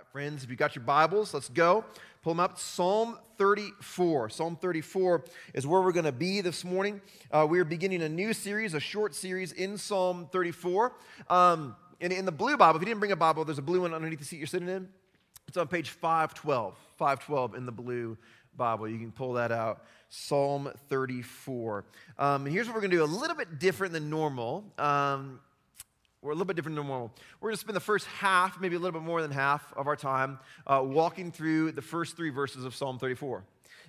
right, friends, if you got your Bibles, let's go. Pull them up. Psalm 34. Psalm 34 is where we're going to be this morning. Uh, we are beginning a new series, a short series in Psalm 34. Um, and in the blue Bible, if you didn't bring a Bible, there's a blue one underneath the seat you're sitting in. It's on page 512. 512 in the blue Bible. You can pull that out. Psalm 34. Um, and here's what we're going to do a little bit different than normal. Um, we're a little bit different than normal. We're going to spend the first half, maybe a little bit more than half of our time, uh, walking through the first three verses of Psalm 34.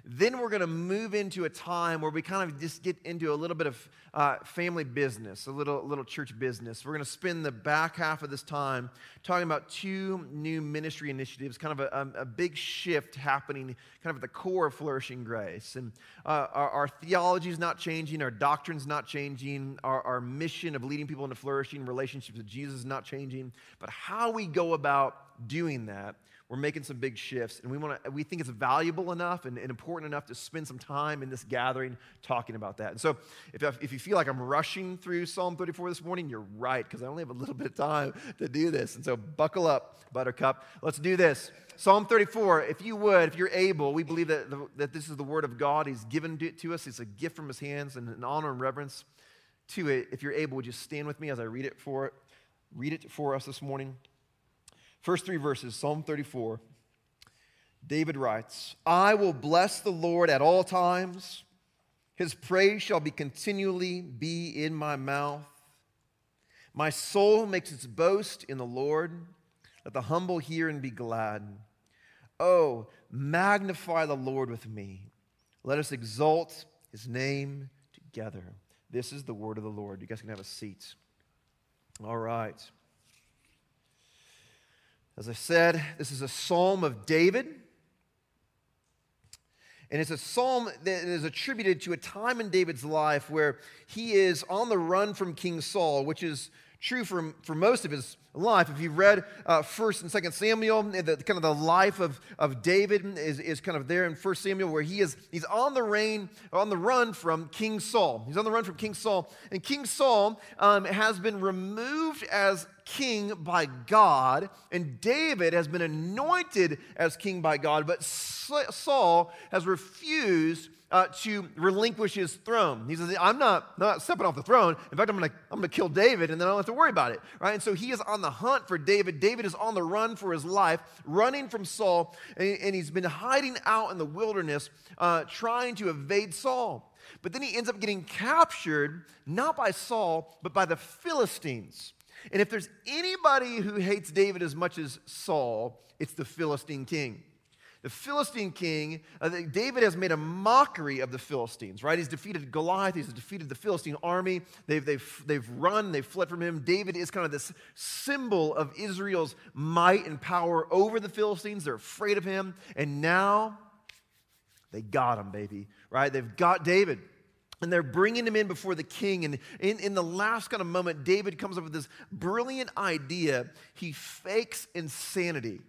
Then we're going to move into a time where we kind of just get into a little bit of uh, family business, a little, little church business. We're going to spend the back half of this time talking about two new ministry initiatives, kind of a, a, a big shift happening kind of at the core of Flourishing Grace. And uh, our, our theology is not changing, our doctrine's not changing, our, our mission of leading people into flourishing relationships with Jesus is not changing, but how we go about doing that we're making some big shifts, and we, want to, we think it's valuable enough and, and, important enough to spend some time in this gathering talking about that. And so, if, if you feel like I'm rushing through Psalm 34 this morning, you're right, because I only have a little bit of time to do this. And so, buckle up, Buttercup. Let's do this. Psalm 34, if you would, if you're able, we believe that, the, that this is the word of God. He's given it to us, it's a gift from his hands, and an honor and reverence to it. If you're able, would you stand with me as I read it for? Read it for us this morning. First three verses, Psalm 34. David writes, I will bless the Lord at all times. His praise shall be continually be in my mouth. My soul makes its boast in the Lord. Let the humble hear and be glad. Oh, magnify the Lord with me. Let us exalt his name together. This is the word of the Lord. You guys can have a seat. All right. As I said, this is a psalm of David. And it's a psalm that is attributed to a time in David's life where he is on the run from King Saul, which is true for, for most of his life. If you've read uh, 1st and 2nd Samuel, the, kind of the life of, of David is, is kind of there in 1st Samuel where he is he's on the reign, on the run from King Saul. He's on the run from King Saul. And King Saul um, has been removed as king by God, and David has been anointed as king by God, but Saul has refused uh, to relinquish his throne. He says, I'm not, not stepping off the throne. In fact, I'm going to I'm gonna kill David, and then I don't have to worry about it. Right? And so he is on the hunt for David. David is on the run for his life, running from Saul, and, and he's been hiding out in the wilderness, uh, trying to evade Saul. But then he ends up getting captured, not by Saul, but by the Philistines. And if there's anybody who hates David as much as Saul, it's the Philistine king. The Philistine king, uh, David has made a mockery of the Philistines, right? He's defeated Goliath, he's defeated the Philistine army. They've, they've, they've run, they've fled from him. David is kind of this symbol of Israel's might and power over the Philistines. They're afraid of him. And now they got him, baby, right? They've got David. And they're bringing him in before the king. And in, in the last kind of moment, David comes up with this brilliant idea. He fakes insanity.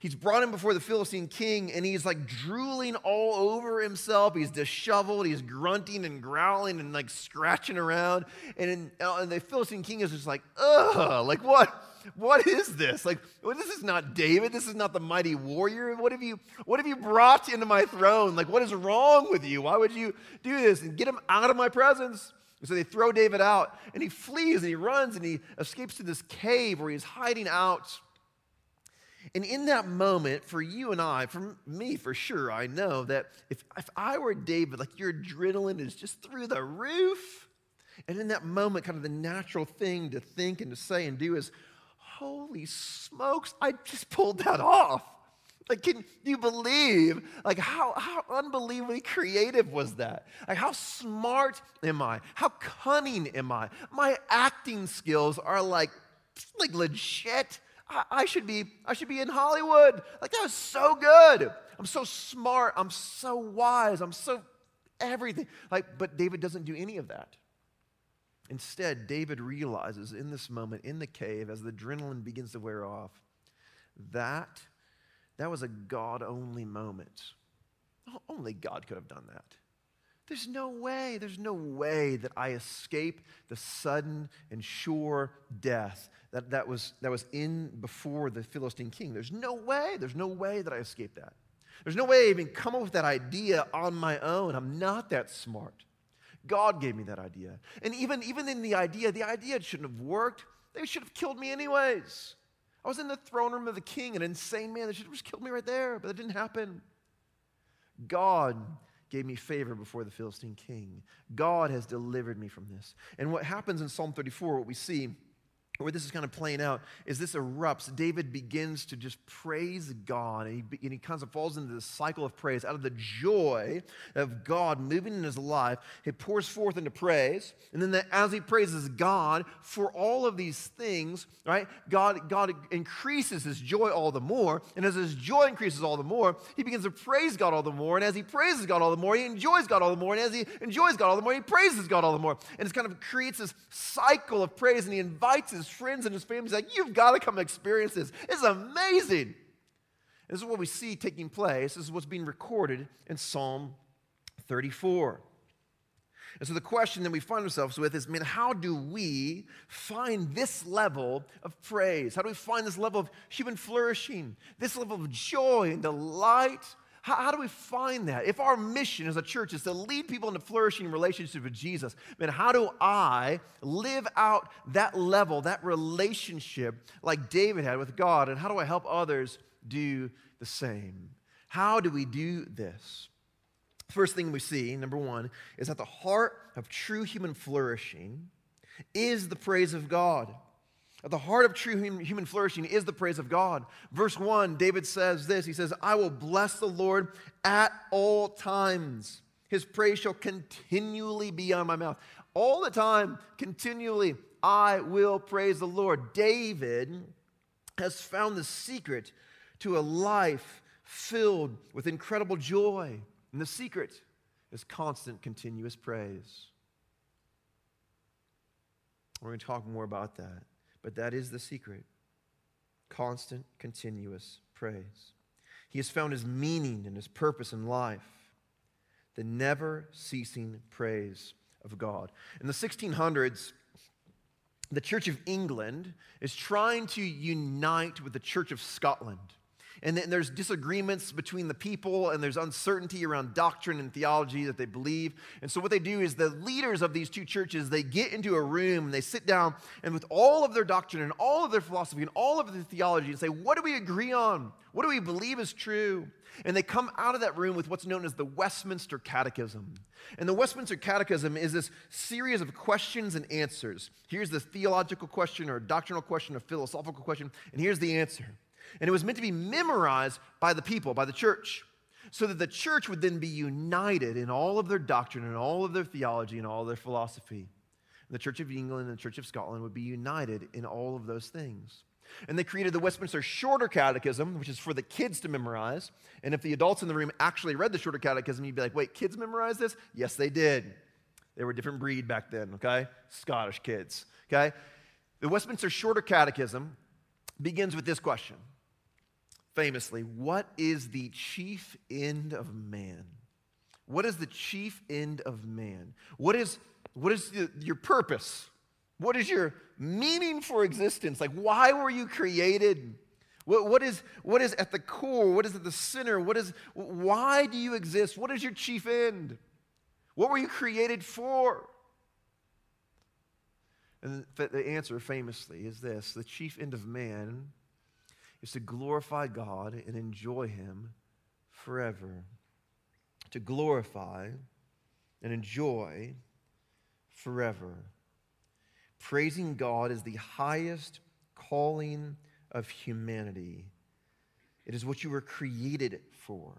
He's brought him before the Philistine king, and he's like drooling all over himself. He's disheveled. He's grunting and growling and like scratching around. And, in, uh, and the Philistine king is just like, ugh, like what? What is this? Like, well, this is not David. This is not the mighty warrior. What have you, what have you brought into my throne? Like, what is wrong with you? Why would you do this? And get him out of my presence. And so they throw David out, and he flees and he runs and he escapes to this cave where he's hiding out. And in that moment, for you and I, for me for sure, I know that if, if I were David, like your adrenaline is just through the roof. And in that moment, kind of the natural thing to think and to say and do is, holy smokes, I just pulled that off. Like, can you believe? Like, how, how unbelievably creative was that? Like, how smart am I? How cunning am I? My acting skills are like, like legit. I, I should be, I should be in Hollywood. Like, that was so good. I'm so smart. I'm so wise. I'm so everything. Like, but David doesn't do any of that. Instead, David realizes in this moment in the cave, as the adrenaline begins to wear off, that that was a God only moment. Only God could have done that. There's no way, there's no way that I escape the sudden and sure death that, that, was, that was in before the Philistine king. There's no way, there's no way that I escape that. There's no way I even come up with that idea on my own. I'm not that smart. God gave me that idea. And even, even in the idea, the idea shouldn't have worked. They should have killed me anyways. I was in the throne room of the king, an insane man. They should have just killed me right there, but that didn't happen. God gave me favor before the Philistine king. God has delivered me from this. And what happens in Psalm 34, what we see where this is kind of playing out is this erupts. David begins to just praise God, and he, and he kind of falls into this cycle of praise. Out of the joy of God moving in his life, he pours forth into praise. And then as he praises God for all of these things, right, God, God increases his joy all the more. And as his joy increases all the more, he begins to praise God all the more. And as he praises God all the more, he enjoys God all the more. And as he enjoys God all the more, he praises God all the more. And it kind of creates this cycle of praise, and he invites his friends and his family. He's like, You've got to come experience this. It's amazing. This is what we see taking place. This is what's being recorded in Psalm 34. And so the question that we find ourselves with is, man, how do we find this level of praise? How do we find this level of human flourishing, this level of joy and delight how, how, do we find that? If our mission as a church is to lead people into flourishing relationship with Jesus, then how do I live out that level, that relationship like David had with God? And how do I help others do the same? How do we do this? First thing we see, number one, is that the heart of true human flourishing is the praise of God. At the heart of true human flourishing is the praise of God. Verse 1, David says this He says, I will bless the Lord at all times. His praise shall continually be on my mouth. All the time, continually, I will praise the Lord. David has found the secret to a life filled with incredible joy. And the secret is constant, continuous praise. We're going to talk more about that. But that is the secret constant, continuous praise. He has found his meaning and his purpose in life, the never ceasing praise of God. In the 1600s, the Church of England is trying to unite with the Church of Scotland. And then there's disagreements between the people, and there's uncertainty around doctrine and theology that they believe. And so, what they do is the leaders of these two churches they get into a room and they sit down, and with all of their doctrine and all of their philosophy and all of their theology, and say, What do we agree on? What do we believe is true? And they come out of that room with what's known as the Westminster Catechism. And the Westminster Catechism is this series of questions and answers. Here's the theological question, or doctrinal question, a philosophical question, and here's the answer. And it was meant to be memorized by the people, by the church, so that the church would then be united in all of their doctrine and all of their theology and all their philosophy. And the Church of England and the Church of Scotland would be united in all of those things. And they created the Westminster Shorter Catechism, which is for the kids to memorize. And if the adults in the room actually read the Shorter Catechism, you'd be like, wait, kids memorize this? Yes, they did. They were a different breed back then, okay? Scottish kids, okay? The Westminster Shorter Catechism begins with this question famously, What is the chief end of man? What is the chief end of man? What is, what is the, your purpose? What is your meaning for existence? Like, why were you created? What, what, is, what is at the core? What is at the center? What is, why do you exist? What is your chief end? What were you created for? And the answer, famously, is this the chief end of man is to glorify God and enjoy Him forever. To glorify and enjoy forever. Praising God is the highest calling of humanity. It is what you were created for.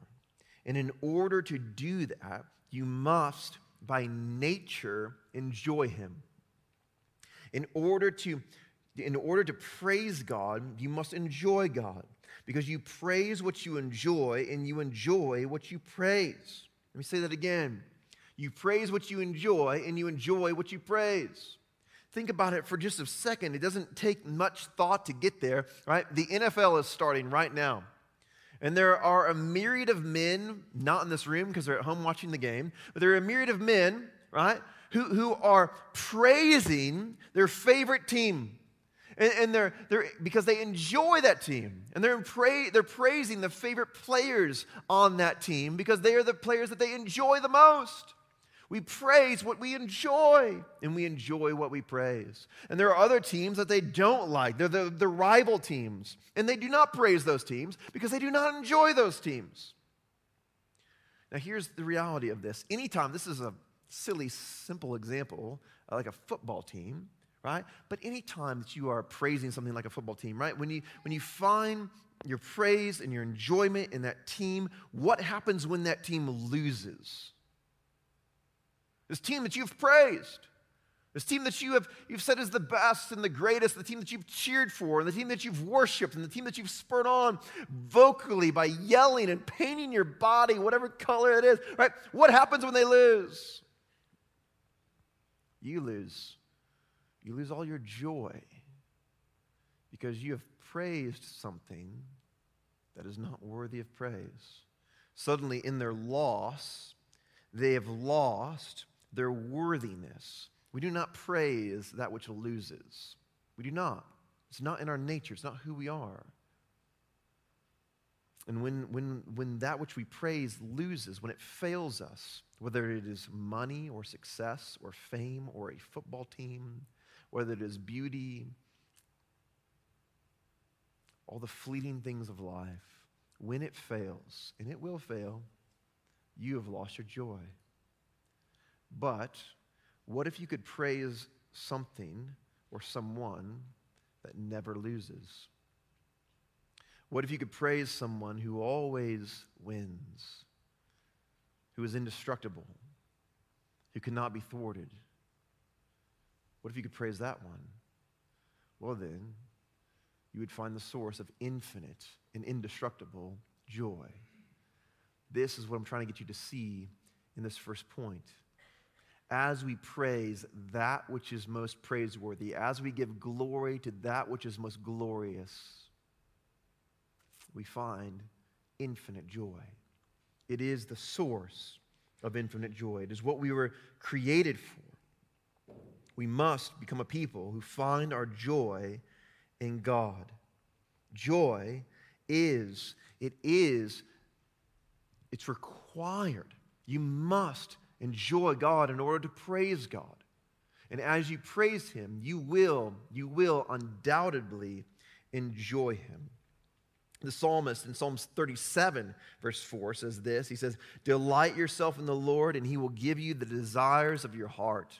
And in order to do that, you must, by nature, enjoy Him. In order to in order to praise God, you must enjoy God because you praise what you enjoy and you enjoy what you praise. Let me say that again. You praise what you enjoy and you enjoy what you praise. Think about it for just a second. It doesn't take much thought to get there, right? The NFL is starting right now. And there are a myriad of men, not in this room because they're at home watching the game, but there are a myriad of men, right, who, who are praising their favorite team. And, and they're, they're, because they enjoy that team. And they're, pra- they're praising the favorite players on that team because they are the players that they enjoy the most. We praise what we enjoy, and we enjoy what we praise. And there are other teams that they don't like. They're the, the rival teams, and they do not praise those teams because they do not enjoy those teams. Now, here's the reality of this. Anytime, this is a silly, simple example, like a football team, right? But anytime that you are praising something like a football team, right? When you, when you find your praise and your enjoyment in that team, what happens when that team loses? This team that you've praised, this team that you have you've said is the best and the greatest, the team that you've cheered for, and the team that you've worshiped, and the team that you've spurred on vocally by yelling and painting your body, whatever color it is, right? What happens when they lose? You lose. You lose all your joy because you have praised something that is not worthy of praise. Suddenly, in their loss, they have lost their worthiness. We do not praise that which loses. We do not. It's not in our nature, it's not who we are. And when, when, when that which we praise loses, when it fails us, whether it is money or success or fame or a football team, whether it is beauty, all the fleeting things of life, when it fails, and it will fail, you have lost your joy. But what if you could praise something or someone that never loses? What if you could praise someone who always wins, who is indestructible, who cannot be thwarted? What if you could praise that one? Well, then, you would find the source of infinite and indestructible joy. This is what I'm trying to get you to see in this first point as we praise that which is most praiseworthy, as we give glory to that which is most glorious, we find infinite joy. It is the source of infinite joy. It is what we were created for. We must become a people who find our joy in God. Joy is, it is, it's required. You must enjoy God in order to praise God. And as you praise Him, you will, you will undoubtedly enjoy Him. The psalmist in Psalms 37, verse 4 says this He says, Delight yourself in the Lord, and He will give you the desires of your heart.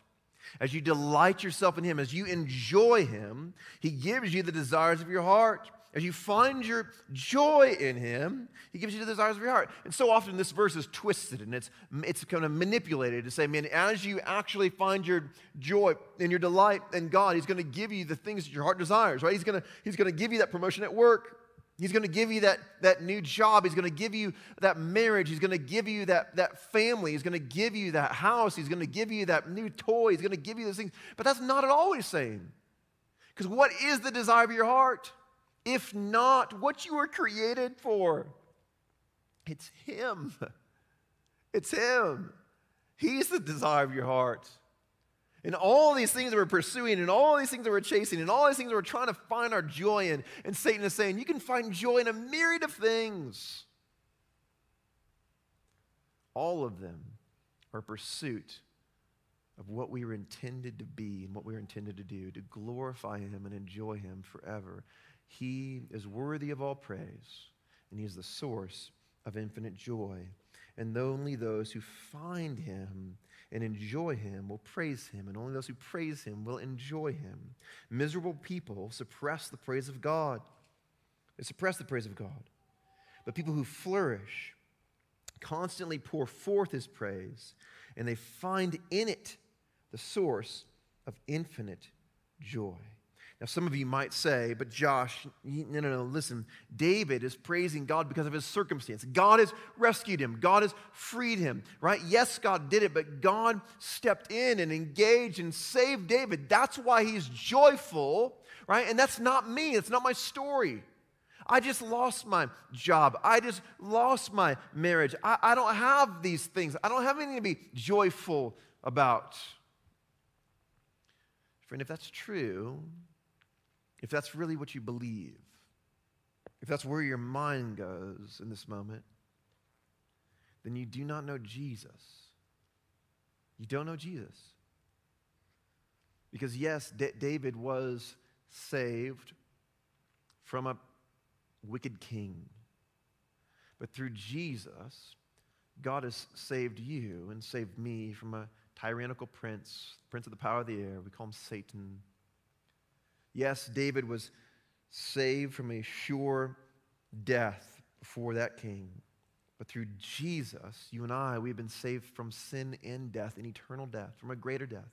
As you delight yourself in Him, as you enjoy Him, He gives you the desires of your heart. As you find your joy in Him, He gives you the desires of your heart. And so often this verse is twisted and it's, it's kind of manipulated to say, man, as you actually find your joy and your delight in God, He's going to give you the things that your heart desires, right? He's going to, he's going to give you that promotion at work. He's going to give you that, that new job. He's going to give you that marriage. He's going to give you that, that family. He's going to give you that house. He's going to give you that new toy. He's going to give you those things. But that's not at all what he's saying. Because what is the desire of your heart? If not, what you were created for? It's Him. It's Him. He's the desire of your heart. And all these things that we're pursuing, and all these things that we're chasing, and all these things that we're trying to find our joy in. And Satan is saying, you can find joy in a myriad of things. All of them are pursuit of what we were intended to be and what we were intended to do, to glorify Him and enjoy Him forever. He is worthy of all praise, and He is the source of infinite joy. And only those who find Him and enjoy Him will praise Him, and only those who praise Him will enjoy Him. Miserable people suppress the praise of God, they suppress the praise of God. But people who flourish constantly pour forth His praise, and they find in it the source of infinite joy. Now, some of you might say, but Josh, no, no, no, listen. David is praising God because of his circumstance. God has rescued him, God has freed him, right? Yes, God did it, but God stepped in and engaged and saved David. That's why he's joyful, right? And that's not me, it's not my story. I just lost my job. I just lost my marriage. I, I don't have these things. I don't have anything to be joyful about. Friend, if that's true, if that's really what you believe, if that's where your mind goes in this moment, then you do not know Jesus. You don't know Jesus. Because, yes, D- David was saved from a wicked king. But through Jesus, God has saved you and saved me from a tyrannical prince, prince of the power of the air. We call him Satan. Yes, David was saved from a sure death before that king. But through Jesus, you and I, we've been saved from sin and death, and eternal death, from a greater death.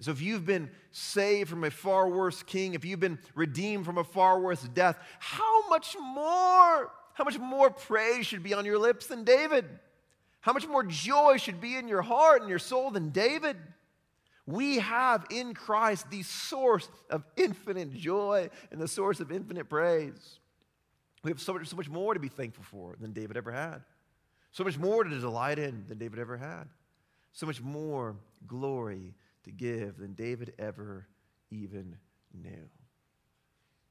So if you've been saved from a far worse king, if you've been redeemed from a far worse death, how much more, how much more praise should be on your lips than David? How much more joy should be in your heart and your soul than David? We have in Christ the source of infinite joy and the source of infinite praise. We have so much, so much more to be thankful for than David ever had. So much more to delight in than David ever had. So much more glory to give than David ever even knew.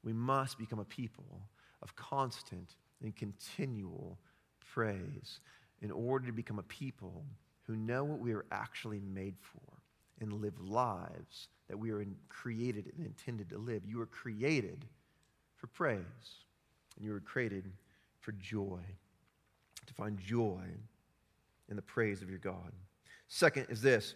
We must become a people of constant and continual praise in order to become a people who know what we are actually made for and live lives that we are created and intended to live. You were created for praise, and you were created for joy, to find joy in the praise of your God. Second is this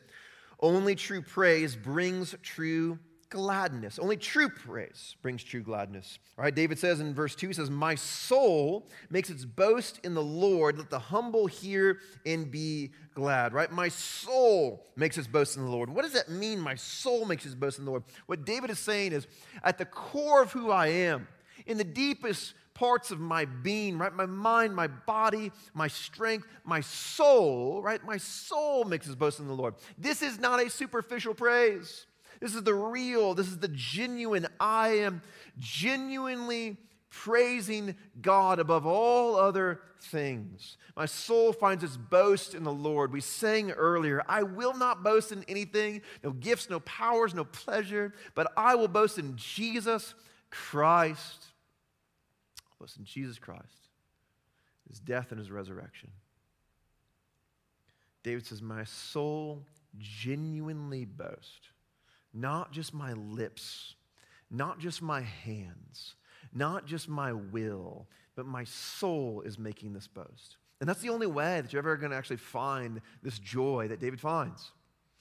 only true praise brings true gladness. Only true praise brings true gladness. All right, David says in verse 2, he says, My soul makes its boast in the Lord. Let the humble hear and be glad. Right? My soul makes its boast in the Lord. What does that mean? My soul makes its boast in the Lord. What David is saying is, at the core of who I am, in the deepest parts of my being, right? My mind, my body, my strength, my soul, right? My soul makes its boast in the Lord. This is not a superficial praise. This is the real, this is the genuine. I am genuinely praising God above all other things. My soul finds its boast in the Lord. We sang earlier, I will not boast in anything, no gifts, no powers, no pleasure, but I will boast in Jesus Christ. I'll boast in Jesus Christ, his death and his resurrection. David says, My soul genuinely boast not just my lips, not just my hands, not just my will, but my soul is making this boast. And that's the only way that you're ever going to actually find this joy that David finds.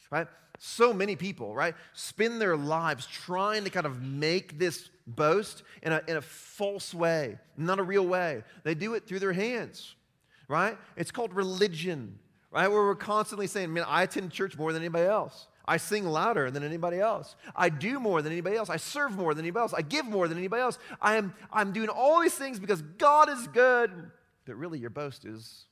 Right? So many people, right, spend their lives trying to kind of make this boast in a, in a false way, not a real way. They do it through their hands, right? It's called religion, right? Where we're constantly saying, man, I attend church more than anybody else. I sing louder than anybody else. I do more than anybody else. I serve more than anybody else. I give more than anybody else. I am, I'm doing all these things because God is good. But really, your boast is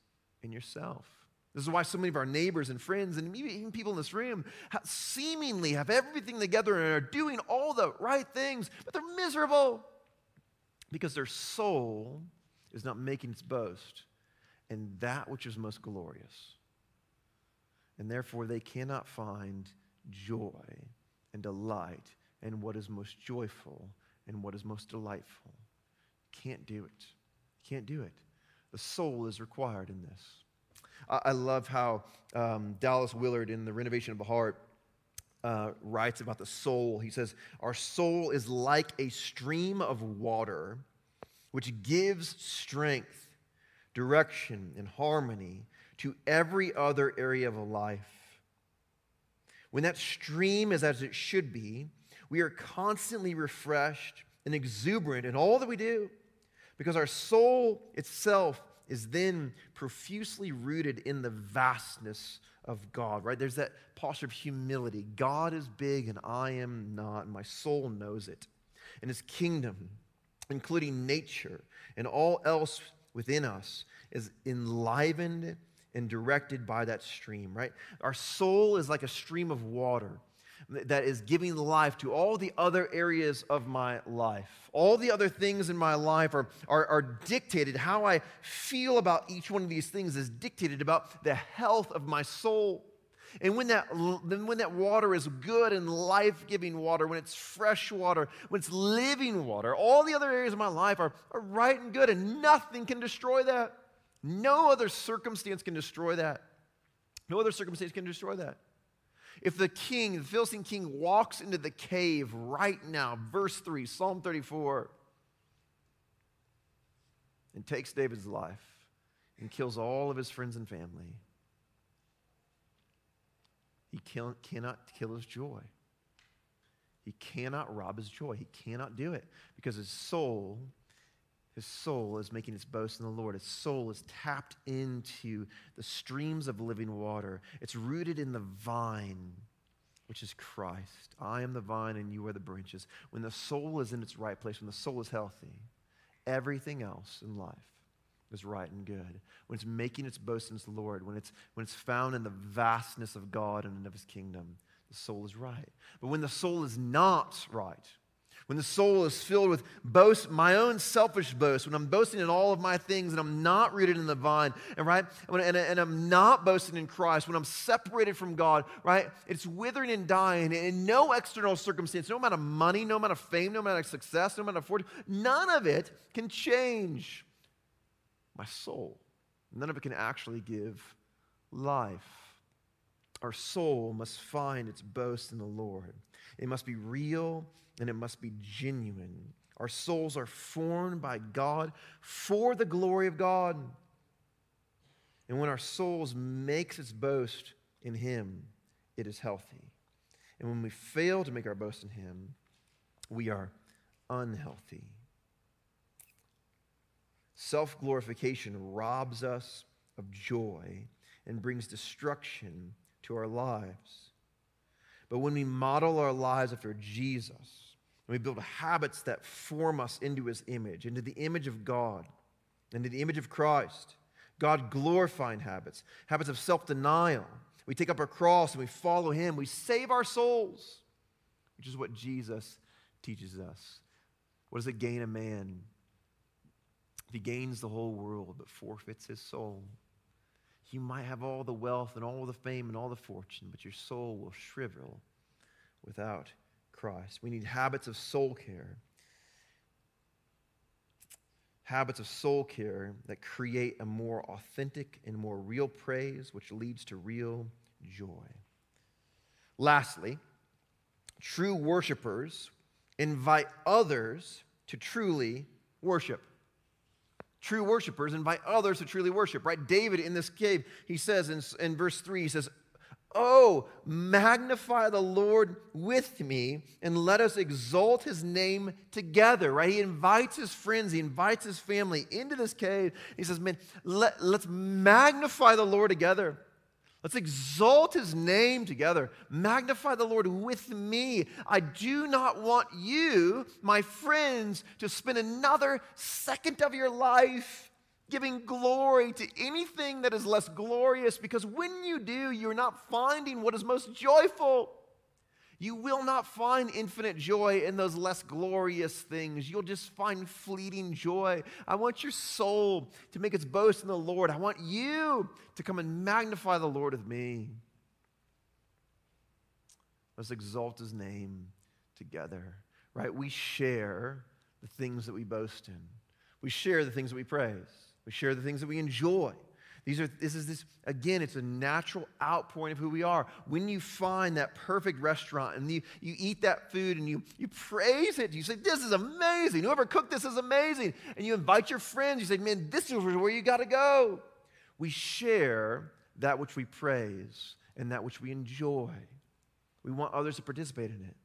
in yourself. This is why so many of our neighbors and friends and even people in this room seemingly have everything together and are doing all the right things, but they're miserable because their soul is not making its boast in that which is most glorious. And therefore, they cannot find joy and delight and what is most joyful and what is most delightful. Can't do it. Can't do it. The soul is required in this. I, I love how um, Dallas Willard in The Renovation of the Heart uh, writes about the soul. He says, Our soul is like a stream of water which gives strength, direction, and harmony to every other area of life when that stream is as it should be, we are constantly refreshed and exuberant in all that we do because our soul itself is then profusely rooted in the vastness of God, right? There's that posture of humility. God is big and I am not, and my soul knows it. And his kingdom, including nature and all else within us, is enlivened and directed by that stream, right? Our soul is like a stream of water. that is giving life to all the other areas of my life. All the other things in my life are, are, are, dictated, how I feel about each one of these things is dictated about the health of my soul. And when that, when that water is good and life giving water, when it's fresh water, when it's living water, all the other areas of my life are, are right and good, and nothing can destroy that. No other circumstance can destroy that. No other circumstance can destroy that. If the king, the Philistine king, walks into the cave right now, verse 3, Psalm 34, and takes David's life and kills all of his friends and family, he cannot kill his joy. He cannot rob his joy. He cannot do it because his soul his soul is making its boast in the Lord. His soul is tapped into the streams of living water. It's rooted in the vine, which is Christ. I am the vine and you are the branches. When the soul is in its right place, when the soul is healthy, everything else in life is right and good. When it's making its boast in the Lord, when it's, when it's found in the vastness of God and of his kingdom, the soul is right. But when the soul is not right, when the soul is filled with boast, my own selfish boast, when I'm boasting in all of my things and I'm not rooted in the vine, and right, and, and I'm not boasting in Christ, when I'm separated from God, right, it's withering and dying, and no external circumstance, no amount of money, no amount of fame, no amount of success, no amount of fortune, none of it can change my soul. None of it can actually give life. Our soul must find its boast in the Lord. It must be real and it must be genuine. Our souls are formed by God for the glory of God. And when our souls makes its boast in him, it is healthy. And when we fail to make our boast in him, we are unhealthy. Self glorification robs us of joy and brings destruction to our lives. But when we model our lives after Jesus, and we build habits that form us into his image, into the image of God, into the image of Christ. God glorifying habits, habits of self denial. We take up our cross and we follow him. We save our souls, which is what Jesus teaches us. What does it gain a man if he gains the whole world but forfeits his soul? You might have all the wealth and all the fame and all the fortune, but your soul will shrivel without Christ. We need habits of soul care. Habits of soul care that create a more authentic and more real praise, which leads to real joy. Lastly, true worshipers invite others to truly worship. True worshipers invite others to truly worship, right? David in this cave, he says in, in verse 3, he says, Oh, magnify the Lord with me and let us exalt his name together, right? He invites his friends, he invites his family into this cave. He says, Man, let, let's magnify the Lord together. Let's exalt his name together. Magnify the Lord with me. I do not want you, my friends, to spend another second of your life giving glory to anything that is less glorious, because when you do, you're not finding what is most joyful. You will not find infinite joy in those less glorious things. You'll just find fleeting joy. I want your soul to make its boast in the Lord. I want you to come and magnify the Lord with me. Let's exalt his name together, right? We share the things that we boast in, we share the things that we praise. We share the things that we enjoy. These are, this is this, again, it's a natural outpouring of who we are. When you find that perfect restaurant and you, you eat that food and you, you praise it, you say, This is amazing. Whoever cooked this is amazing. And you invite your friends, you say, Man, this is where you got to go. We share that which we praise and that which we enjoy. We want others to participate in it.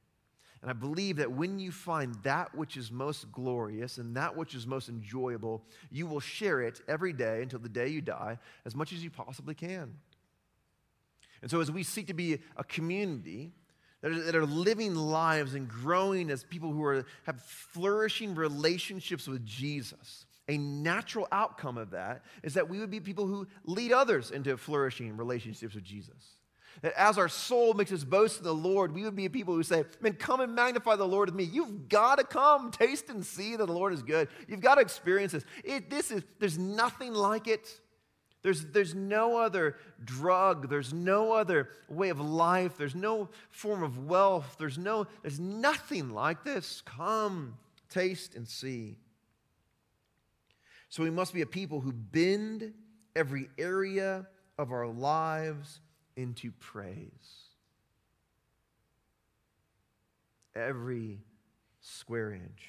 And I believe that when you find that which is most glorious and that which is most enjoyable, you will share it every day until the day you die as much as you possibly can. And so, as we seek to be a community that are, that are living lives and growing as people who are, have flourishing relationships with Jesus, a natural outcome of that is that we would be people who lead others into flourishing relationships with Jesus. That as our soul makes its boast in the Lord, we would be a people who say, Man, come and magnify the Lord with me. You've got to come, taste and see that the Lord is good. You've got to experience this. It, this is, there's nothing like it. There's, there's no other drug. There's no other way of life. There's no form of wealth. There's, no, there's nothing like this. Come, taste, and see. So we must be a people who bend every area of our lives into praise. Every square inch.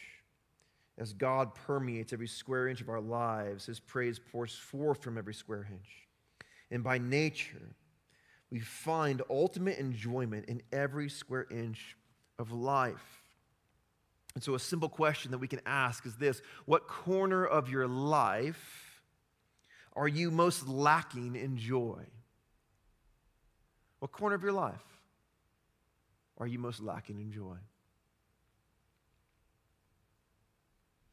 As God permeates every square inch of our lives, His praise pours forth from every square inch. And by nature, we find ultimate enjoyment in every square inch of life. And so, a simple question that we can ask is this What corner of your life are you most lacking in joy? What corner of your life are you most lacking in joy?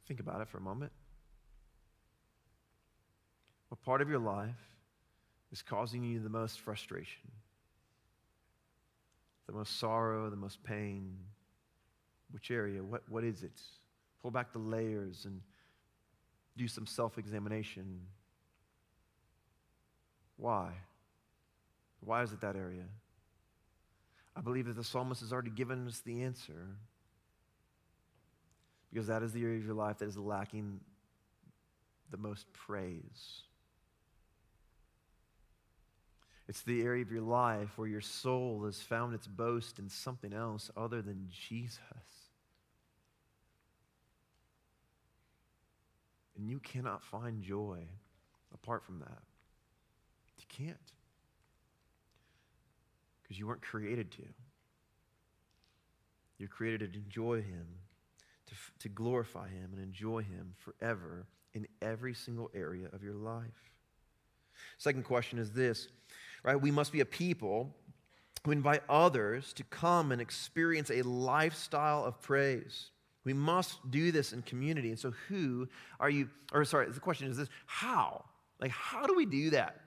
Think about it for a moment. What part of your life is causing you the most frustration, the most sorrow, the most pain? Which area? What, what is it? Pull back the layers and do some self examination. Why? Why is it that area? I believe that the psalmist has already given us the answer because that is the area of your life that is lacking the most praise. It's the area of your life where your soul has found its boast in something else other than Jesus. And you cannot find joy apart from that. You can't. Because you weren't created to. You're created to enjoy Him to, to glorify Him and enjoy Him forever in every single area of your life. Second question is this, right? We must be a people who invite others to come and experience a lifestyle of praise. We must do this in community. And so, who are you? Or, sorry, the question is this how? Like, how do we do that?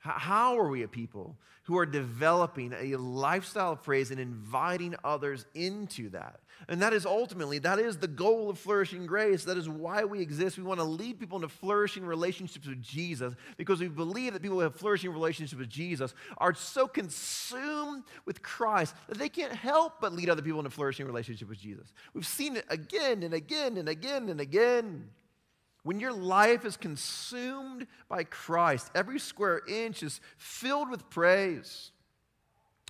How are we a people who are developing a lifestyle of praise and inviting others into that? And that is ultimately, that is the goal of flourishing grace. That is why we exist. We want to lead people into flourishing relationships with Jesus because we believe that people who have flourishing relationships with Jesus are so consumed with Christ that they can't help but lead other people into flourishing relationship with Jesus. We've seen it again and again and again and again. When your life is consumed by Christ, every square inch is filled with praise.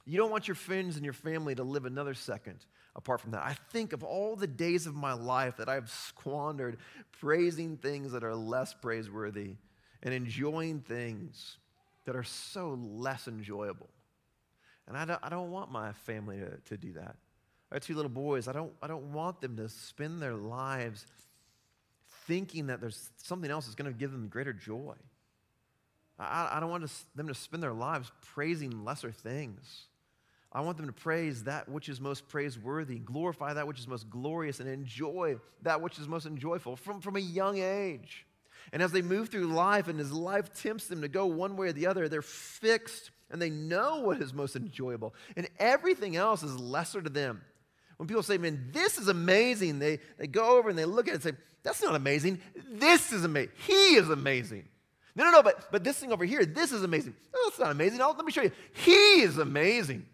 You don't want your friends and your family to live another second apart from that. I think of all the days of my life that I've squandered praising things that are less praiseworthy and enjoying things that are so less enjoyable. And I don't, I don't want my family to, to do that. I have two little boys. I don't, I don't want them to spend their lives thinking that there's something else that's going to give them greater joy. I, I don't want to, them to spend their lives praising lesser things. I want them to praise that which is most praiseworthy, glorify that which is most glorious, and enjoy that which is most enjoyable from, from a young age. And as they move through life and as life tempts them to go one way or the other, they're fixed and they know what is most enjoyable. And everything else is lesser to them. When people say, man, this is amazing, they, they go over and they look at it and say, that's not amazing. This is amazing. He is amazing. No, no, no, but, but this thing over here, this is amazing. That's not amazing. Oh, let me show you. He is amazing.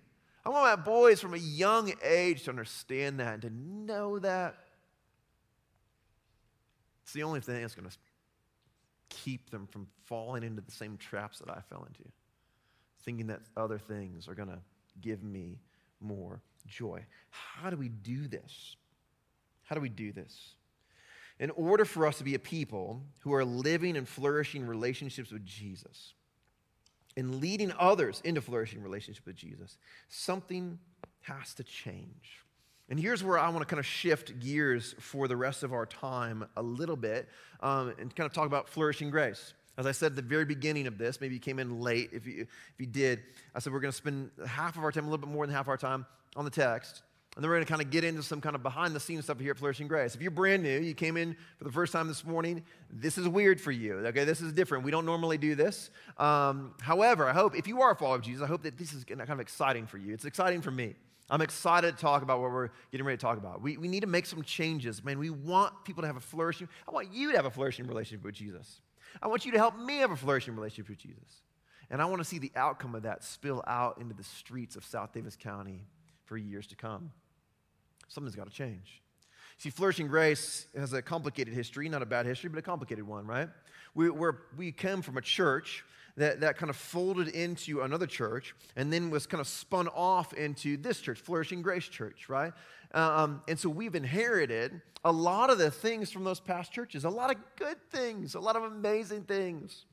I want my boys from a young age to understand that and to know that. It's the only thing that's going to keep them from falling into the same traps that I fell into, thinking that other things are going to give me more joy. How do we do this? How do we do this? In order for us to be a people who are living and flourishing relationships with Jesus and leading others into flourishing relationships with Jesus, something has to change. And here's where I want to kind of shift gears for the rest of our time a little bit um, and kind of talk about flourishing grace. As I said at the very beginning of this, maybe you came in late. If you, if you did, I said we're going to spend half of our time, a little bit more than half our time on the text. And then we're going to kind of get into some kind of behind the scenes stuff here at Flourishing Grace. If you're brand new, you came in for the first time this morning, this is weird for you. Okay, this is different. We don't normally do this. Um, however, I hope if you are a follower of Jesus, I hope that this is kind of exciting for you. It's exciting for me. I'm excited to talk about what we're getting ready to talk about. We, we need to make some changes, man. We want people to have a flourishing, I want you to have a flourishing relationship with Jesus. I want you to help me have a flourishing relationship with Jesus. And I want to see the outcome of that spill out into the streets of South Davis County for years to come. Something's got to change. See, Flourishing Grace has a complicated history, not a bad history, but a complicated one, right? We, we we came from a church that, that kind of folded into another church and then was kind of spun off into this church, Flourishing Grace Church, right? Um, and so we've inherited a lot of the things from those past churches, a lot of good things, a lot of amazing things.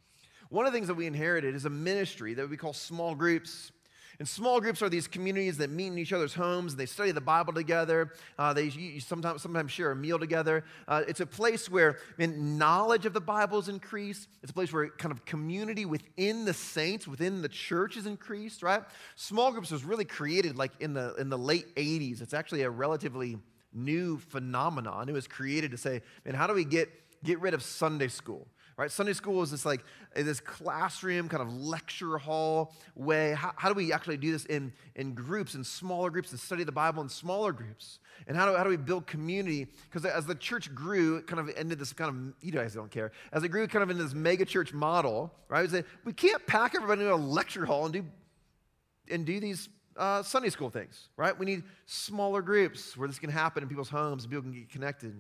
One of the things that we inherited is a ministry that we call small groups. And small groups are these communities that meet in each other's homes. They study the Bible together. Uh, they sometimes, sometimes share a meal together. Uh, it's a place where man, knowledge of the Bible is increased. It's a place where kind of community within the saints, within the church is increased, right? Small groups was really created like in the, in the late 80s. It's actually a relatively new phenomenon. It was created to say, man, how do we get, get rid of Sunday school? Right? Sunday school is this like this classroom kind of lecture hall way. How, how do we actually do this in, in groups, in smaller groups, and study the Bible in smaller groups? And how do, how do we build community? Because as the church grew, it kind of ended this kind of, you guys don't care, as it grew kind of in this mega church model, right? We, say, we can't pack everybody into a lecture hall and do, and do these uh, Sunday school things, right? We need smaller groups where this can happen in people's homes and people can get connected.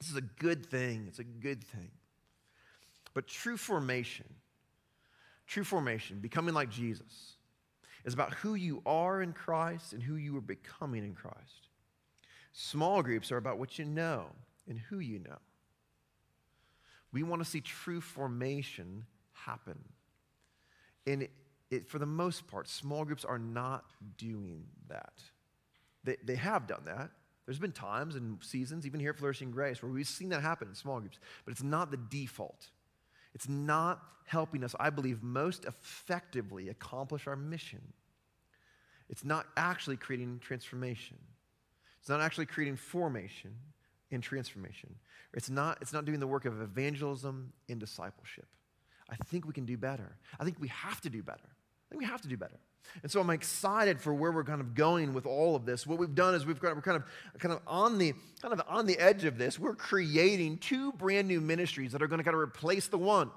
This is a good thing. It's a good thing. But true formation, true formation, becoming like Jesus, is about who you are in Christ and who you are becoming in Christ. Small groups are about what you know and who you know. We want to see true formation happen. And it, it, for the most part, small groups are not doing that. They, they have done that. There's been times and seasons, even here at Flourishing Grace, where we've seen that happen in small groups, but it's not the default. It's not helping us, I believe, most effectively accomplish our mission. It's not actually creating transformation. It's not actually creating formation and transformation. It's not, it's not doing the work of evangelism in discipleship. I think we can do better. I think we have to do better. I think we have to do better. And so I'm excited for where we're kind of going with all of this. What we've done is we've got, we're kind of kind of on the kind of on the edge of this. We're creating two brand new ministries that are going to kind of replace the one.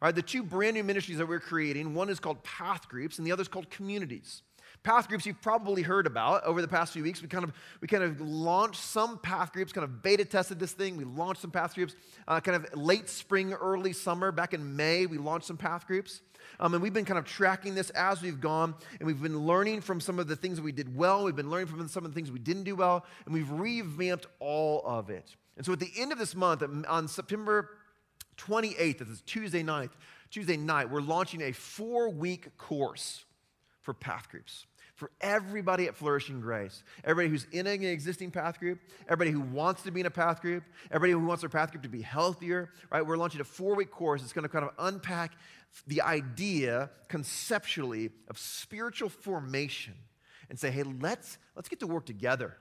All right, the two brand new ministries that we're creating, one is called path groups and the other is called communities. Path groups you've probably heard about over the past few weeks. We kind of we kind of launched some path groups, kind of beta tested this thing. We launched some path groups, uh, kind of late spring, early summer. Back in May, we launched some path groups. Um, and we've been kind of tracking this as we've gone, and we've been learning from some of the things that we did well. We've been learning from some of the things we didn't do well, and we've revamped all of it. And so at the end of this month, um, on September 28th, this is Tuesday night, Tuesday night, we're launching a four-week course for path groups for everybody at Flourishing Grace. Everybody who's in an existing path group, everybody who wants to be in a path group, everybody who wants their path group to be healthier, right? We're launching a four week course. It's going to kind of unpack the idea conceptually of spiritual formation and say, hey, let's, let's get to work together.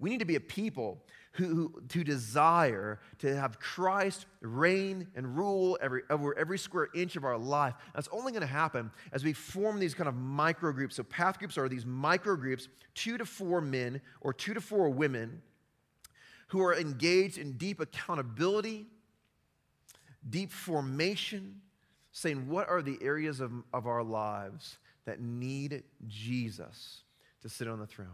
We need to be a people who, who, to desire to have Christ reign and rule every, over every square inch of our life. That's only going to happen as we form these kind of micro groups. So, path groups are these micro groups, two to four men or two to four women who are engaged in deep accountability, deep formation, saying, What are the areas of, of our lives that need Jesus to sit on the throne?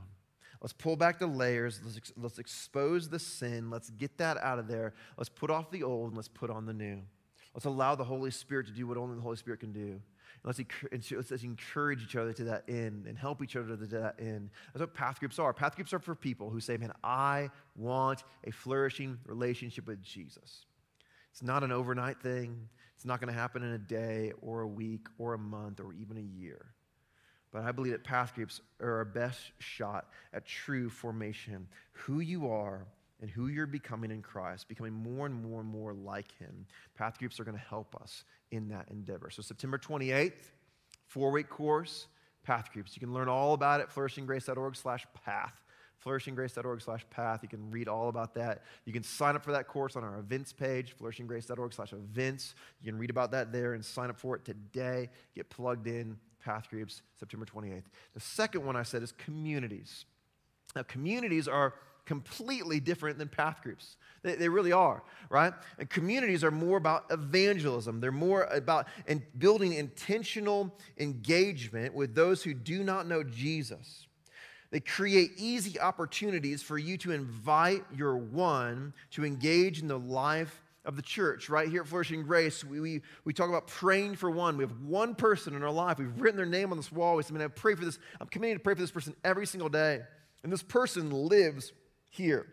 Let's pull back the layers. Let's, ex- let's expose the sin. Let's get that out of there. Let's put off the old and let's put on the new. Let's allow the Holy Spirit to do what only the Holy Spirit can do. Let's, let's, encourage each other to that end and help each other to that end. That's what path groups are. Path groups are for people who say, man, I want a flourishing relationship with Jesus. It's not an overnight thing. It's not going to happen in a day or a week or a month or even a year. But I believe that path groups are our best shot at true formation. Who you are and who you're becoming in Christ, becoming more and more and more like Him. Path groups are going to help us in that endeavor. So, September 28th, four week course, path groups. You can learn all about it, flourishinggrace.org slash path. flourishinggrace.org slash path. You can read all about that. You can sign up for that course on our events page, flourishinggrace.org slash events. You can read about that there and sign up for it today. Get plugged in, path groups, September 28th. The second one I said is communities. Now, communities are completely different than path groups. They, they, really are, right? And communities are more about evangelism. They're more about in building intentional engagement with those who do not know Jesus. They create easy opportunities for you to invite your one to engage in the life of the church. Right here at Flourishing Grace, we, we, we talk about praying for one. We have one person in our life. We've written their name on this wall. We say, I pray for this. I'm committing to pray for this person every single day. And this person lives here.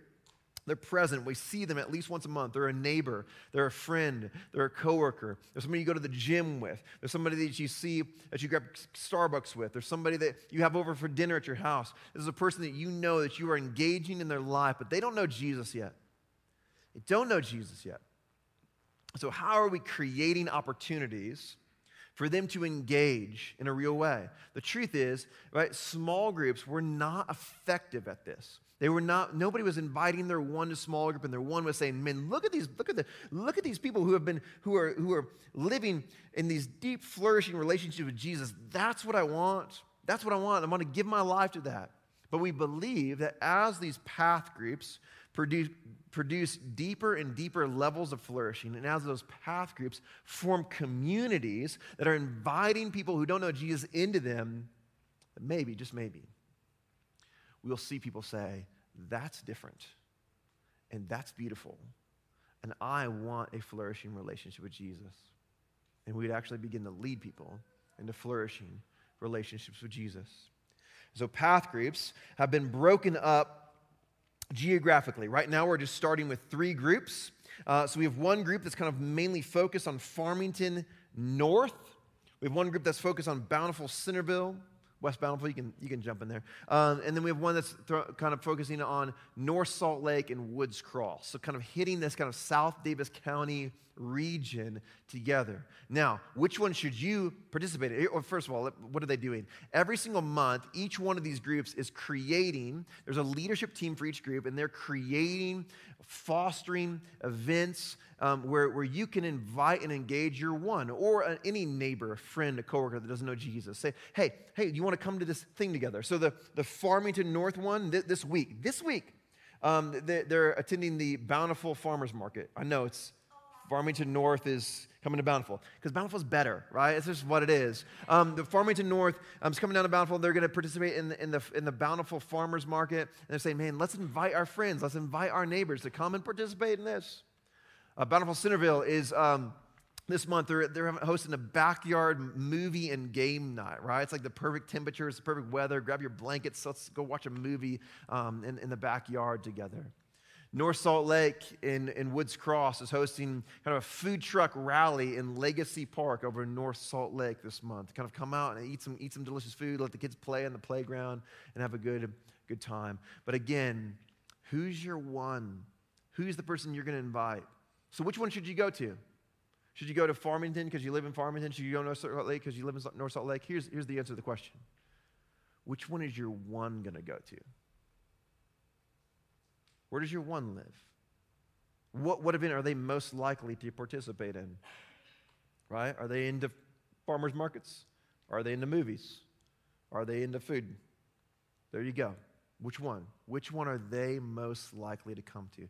They're present. We see them at least once a month. They're a neighbor. They're a friend. They're a coworker. There's somebody you go to the gym with. There's somebody that you see that you grab Starbucks with. There's somebody that you have over for dinner at your house. This is a person that you know that you are engaging in their life, but they don't know Jesus yet. They don't know Jesus yet. So, how are we creating opportunities for them to engage in a real way? The truth is, right, small groups were not effective at this. They were not, nobody was inviting their one to small group, and their one was saying, Man, look at these, look at the, look at these people who have been, who are who are living in these deep, flourishing relationships with Jesus. That's what I want. That's what I want. I want to give my life to that. But we believe that as these path groups produce, produce deeper and deeper levels of flourishing, and as those path groups form communities that are inviting people who don't know Jesus into them, maybe, just maybe, we'll see people say, that's different. And that's beautiful. And I want a flourishing relationship with Jesus. And we'd actually begin to lead people into flourishing relationships with Jesus. So, path groups have been broken up geographically. Right now, we're just starting with three groups. Uh, so, we have one group that's kind of mainly focused on Farmington North. We have one group that's focused on Bountiful Centerville. West Bountiful, you can, you can jump in there. Um, and then we have one that's th- kind of focusing on North Salt Lake and Woods Cross. So, kind of hitting this kind of South Davis County region together. Now, which one should you participate in? Well, first of all, what are they doing? Every single month, each one of these groups is creating, there's a leadership team for each group, and they're creating, fostering events um, where, where you can invite and engage your one or a, any neighbor, a friend, a coworker that doesn't know Jesus. Say, hey, hey, you want to come to this thing together? So the, the Farmington North one th- this week, this week, um, they, they're attending the Bountiful Farmers Market. I know it's Farmington North is coming to Bountiful because Bountiful is better, right? It's just what it is. Um, the Farmington North um, is coming down to Bountiful. They're going to participate in the, in, the, in the Bountiful Farmers Market. And they're saying, man, let's invite our friends, let's invite our neighbors to come and participate in this. Uh, Bountiful Centerville is um, this month, they're, they're hosting a backyard movie and game night, right? It's like the perfect temperature, it's the perfect weather. Grab your blankets, let's go watch a movie um, in, in the backyard together. North Salt Lake in, in Woods Cross is hosting kind of a food truck rally in Legacy Park over in North Salt Lake this month. Kind of come out and eat some, eat some delicious food, let the kids play on the playground, and have a good, good time. But again, who's your one? Who's the person you're going to invite? So, which one should you go to? Should you go to Farmington because you live in Farmington? Should you go to North Salt Lake because you live in North Salt Lake? Here's, here's the answer to the question Which one is your one going to go to? Where does your one live? What, what event are they most likely to participate in? Right? Are they into farmers markets? Are they into movies? Are they into food? There you go. Which one? Which one are they most likely to come to?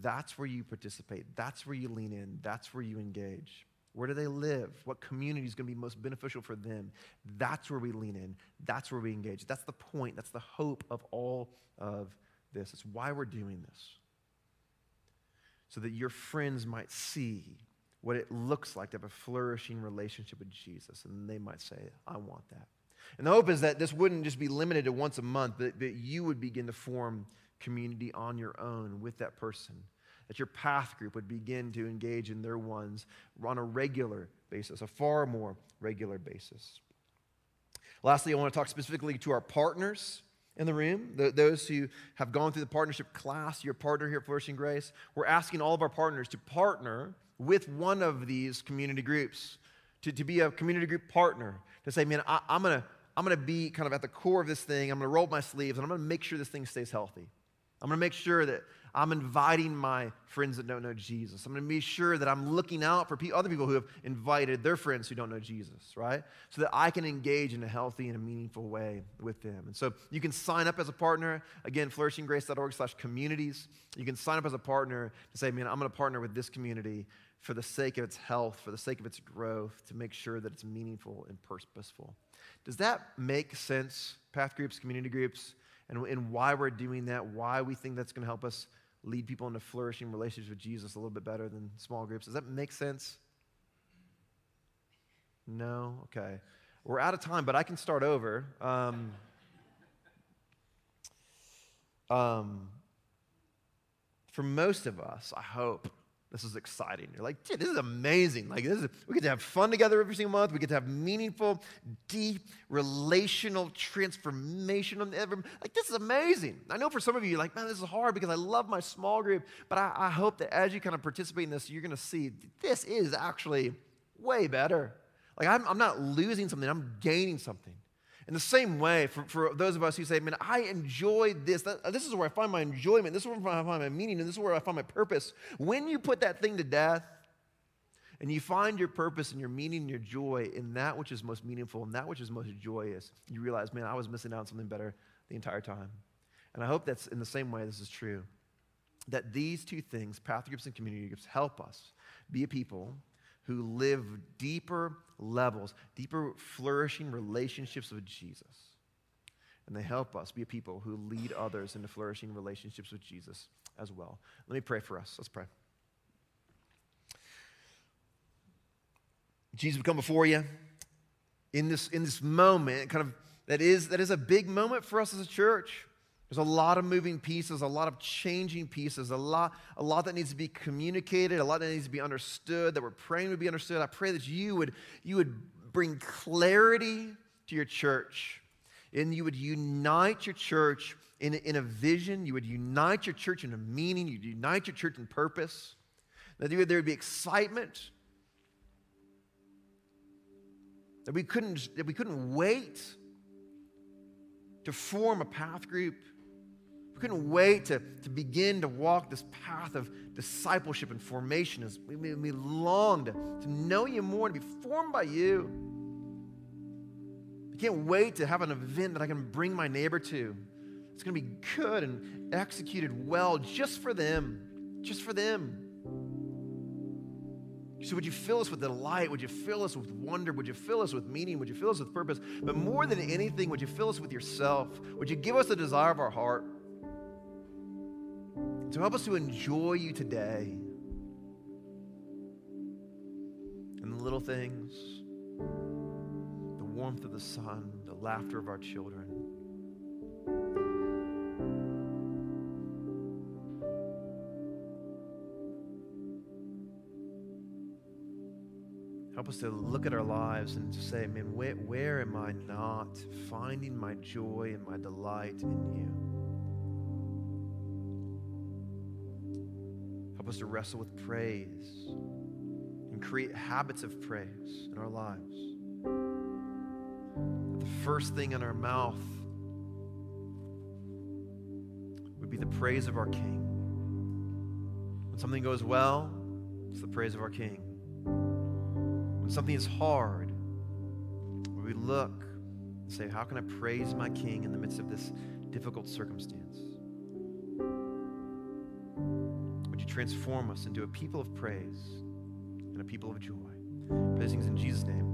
That's where you participate. That's where you lean in. That's where you engage. Where do they live? What community is going to be most beneficial for them? That's where we lean in. That's where we engage. That's the point. That's the hope of all of this. It's why we're doing this. So that your friends might see what it looks like to have a flourishing relationship with Jesus. And they might say, I want that. And the hope is that this wouldn't just be limited to once a month, but that you would begin to form community on your own with that person. That your path group would begin to engage in their ones on a regular basis, a far more regular basis. Lastly, I want to talk specifically to our partners in the room, those who have gone through the partnership class, your partner here at Flourishing Grace, we're asking all of our partners to partner with one of these community groups, to, to be a community group partner, to say, man, I, am going to I'm going to be kind of at the core of this thing. I'm going to roll up my sleeves and I'm going to make sure this thing stays healthy. I'm going to make sure that I'm inviting my friends that don't know Jesus. I'm going to be sure that I'm looking out for other people who have invited their friends who don't know Jesus, right? So that I can engage in a healthy and a meaningful way with them. And so you can sign up as a partner. Again, flourishinggrace.org slash communities. You can sign up as a partner to say, man, I'm going to partner with this community for the sake of its health, for the sake of its growth, to make sure that it's meaningful and purposeful. Does that make sense, path groups, community groups, and, and why we're doing that, why we think that's going to help us lead people into flourishing relationships with Jesus a little bit better than small groups? Does that make sense? No? Okay. We're out of time, but I can start over. Um, um, for most of us, I hope, this is exciting. You're like, dude, this is amazing. Like, this is, we get to have fun together every single month. We get to have meaningful, deep, relational, transformational. Like, this is amazing. I know for some of you, you're like, man, this is hard because I love my small group. But I, I hope that as you kind of participate in this, you're going to see this is actually way better. Like, I'm, I'm not losing something, I'm gaining something. In the same way, for, for those of us who say, man, I enjoy this. That, uh, this is where I find my enjoyment. This is where I find my meaning. And this is where I find my purpose. When you put that thing to death and you find your purpose and your meaning and your joy in that which is most meaningful and that which is most joyous, you realize, man, I was missing out on something better the entire time. And I hope that's in the same way this is true. That these two things, path groups and community groups, help us be a people who live deeper levels, deeper flourishing relationships with Jesus. And they help us be a people who lead others into flourishing relationships with Jesus as well. Let me pray for us. Let's pray. Jesus, we come before you in this, in this moment, kind of that is, that is a big moment for us as a church. There's a lot of moving pieces, a lot of changing pieces, a lot, a lot that needs to be communicated, a lot that needs to be understood, that we're praying would be understood. I pray that you would, you would bring clarity to your church and you would unite your church in, in a vision. You would unite your church in a meaning. You'd unite your church in purpose. That there would, be excitement. That we couldn't, that we couldn't wait to form a path group we couldn't wait to, to begin to walk this path of discipleship and formation as we, we longed to know you more, to be formed by you. I can't wait to have an event that I can bring my neighbor to. It's going to be good and executed well just for them, just for them. So, would you fill us with delight? Would you fill us with wonder? Would you fill us with meaning? Would you fill us with purpose? But more than anything, would you fill us with yourself? Would you give us the desire of our heart? So help us to enjoy you today. And the little things, the warmth of the sun, the laughter of our children. Help us to look at our lives and to say, man, where, where am I not finding my joy and my delight in you? Us to wrestle with praise and create habits of praise in our lives. The first thing in our mouth would be the praise of our King. When something goes well, it's the praise of our King. When something is hard, we look and say, How can I praise my King in the midst of this difficult circumstance? Transform us into a people of praise and a people of joy. Praise in Jesus' name.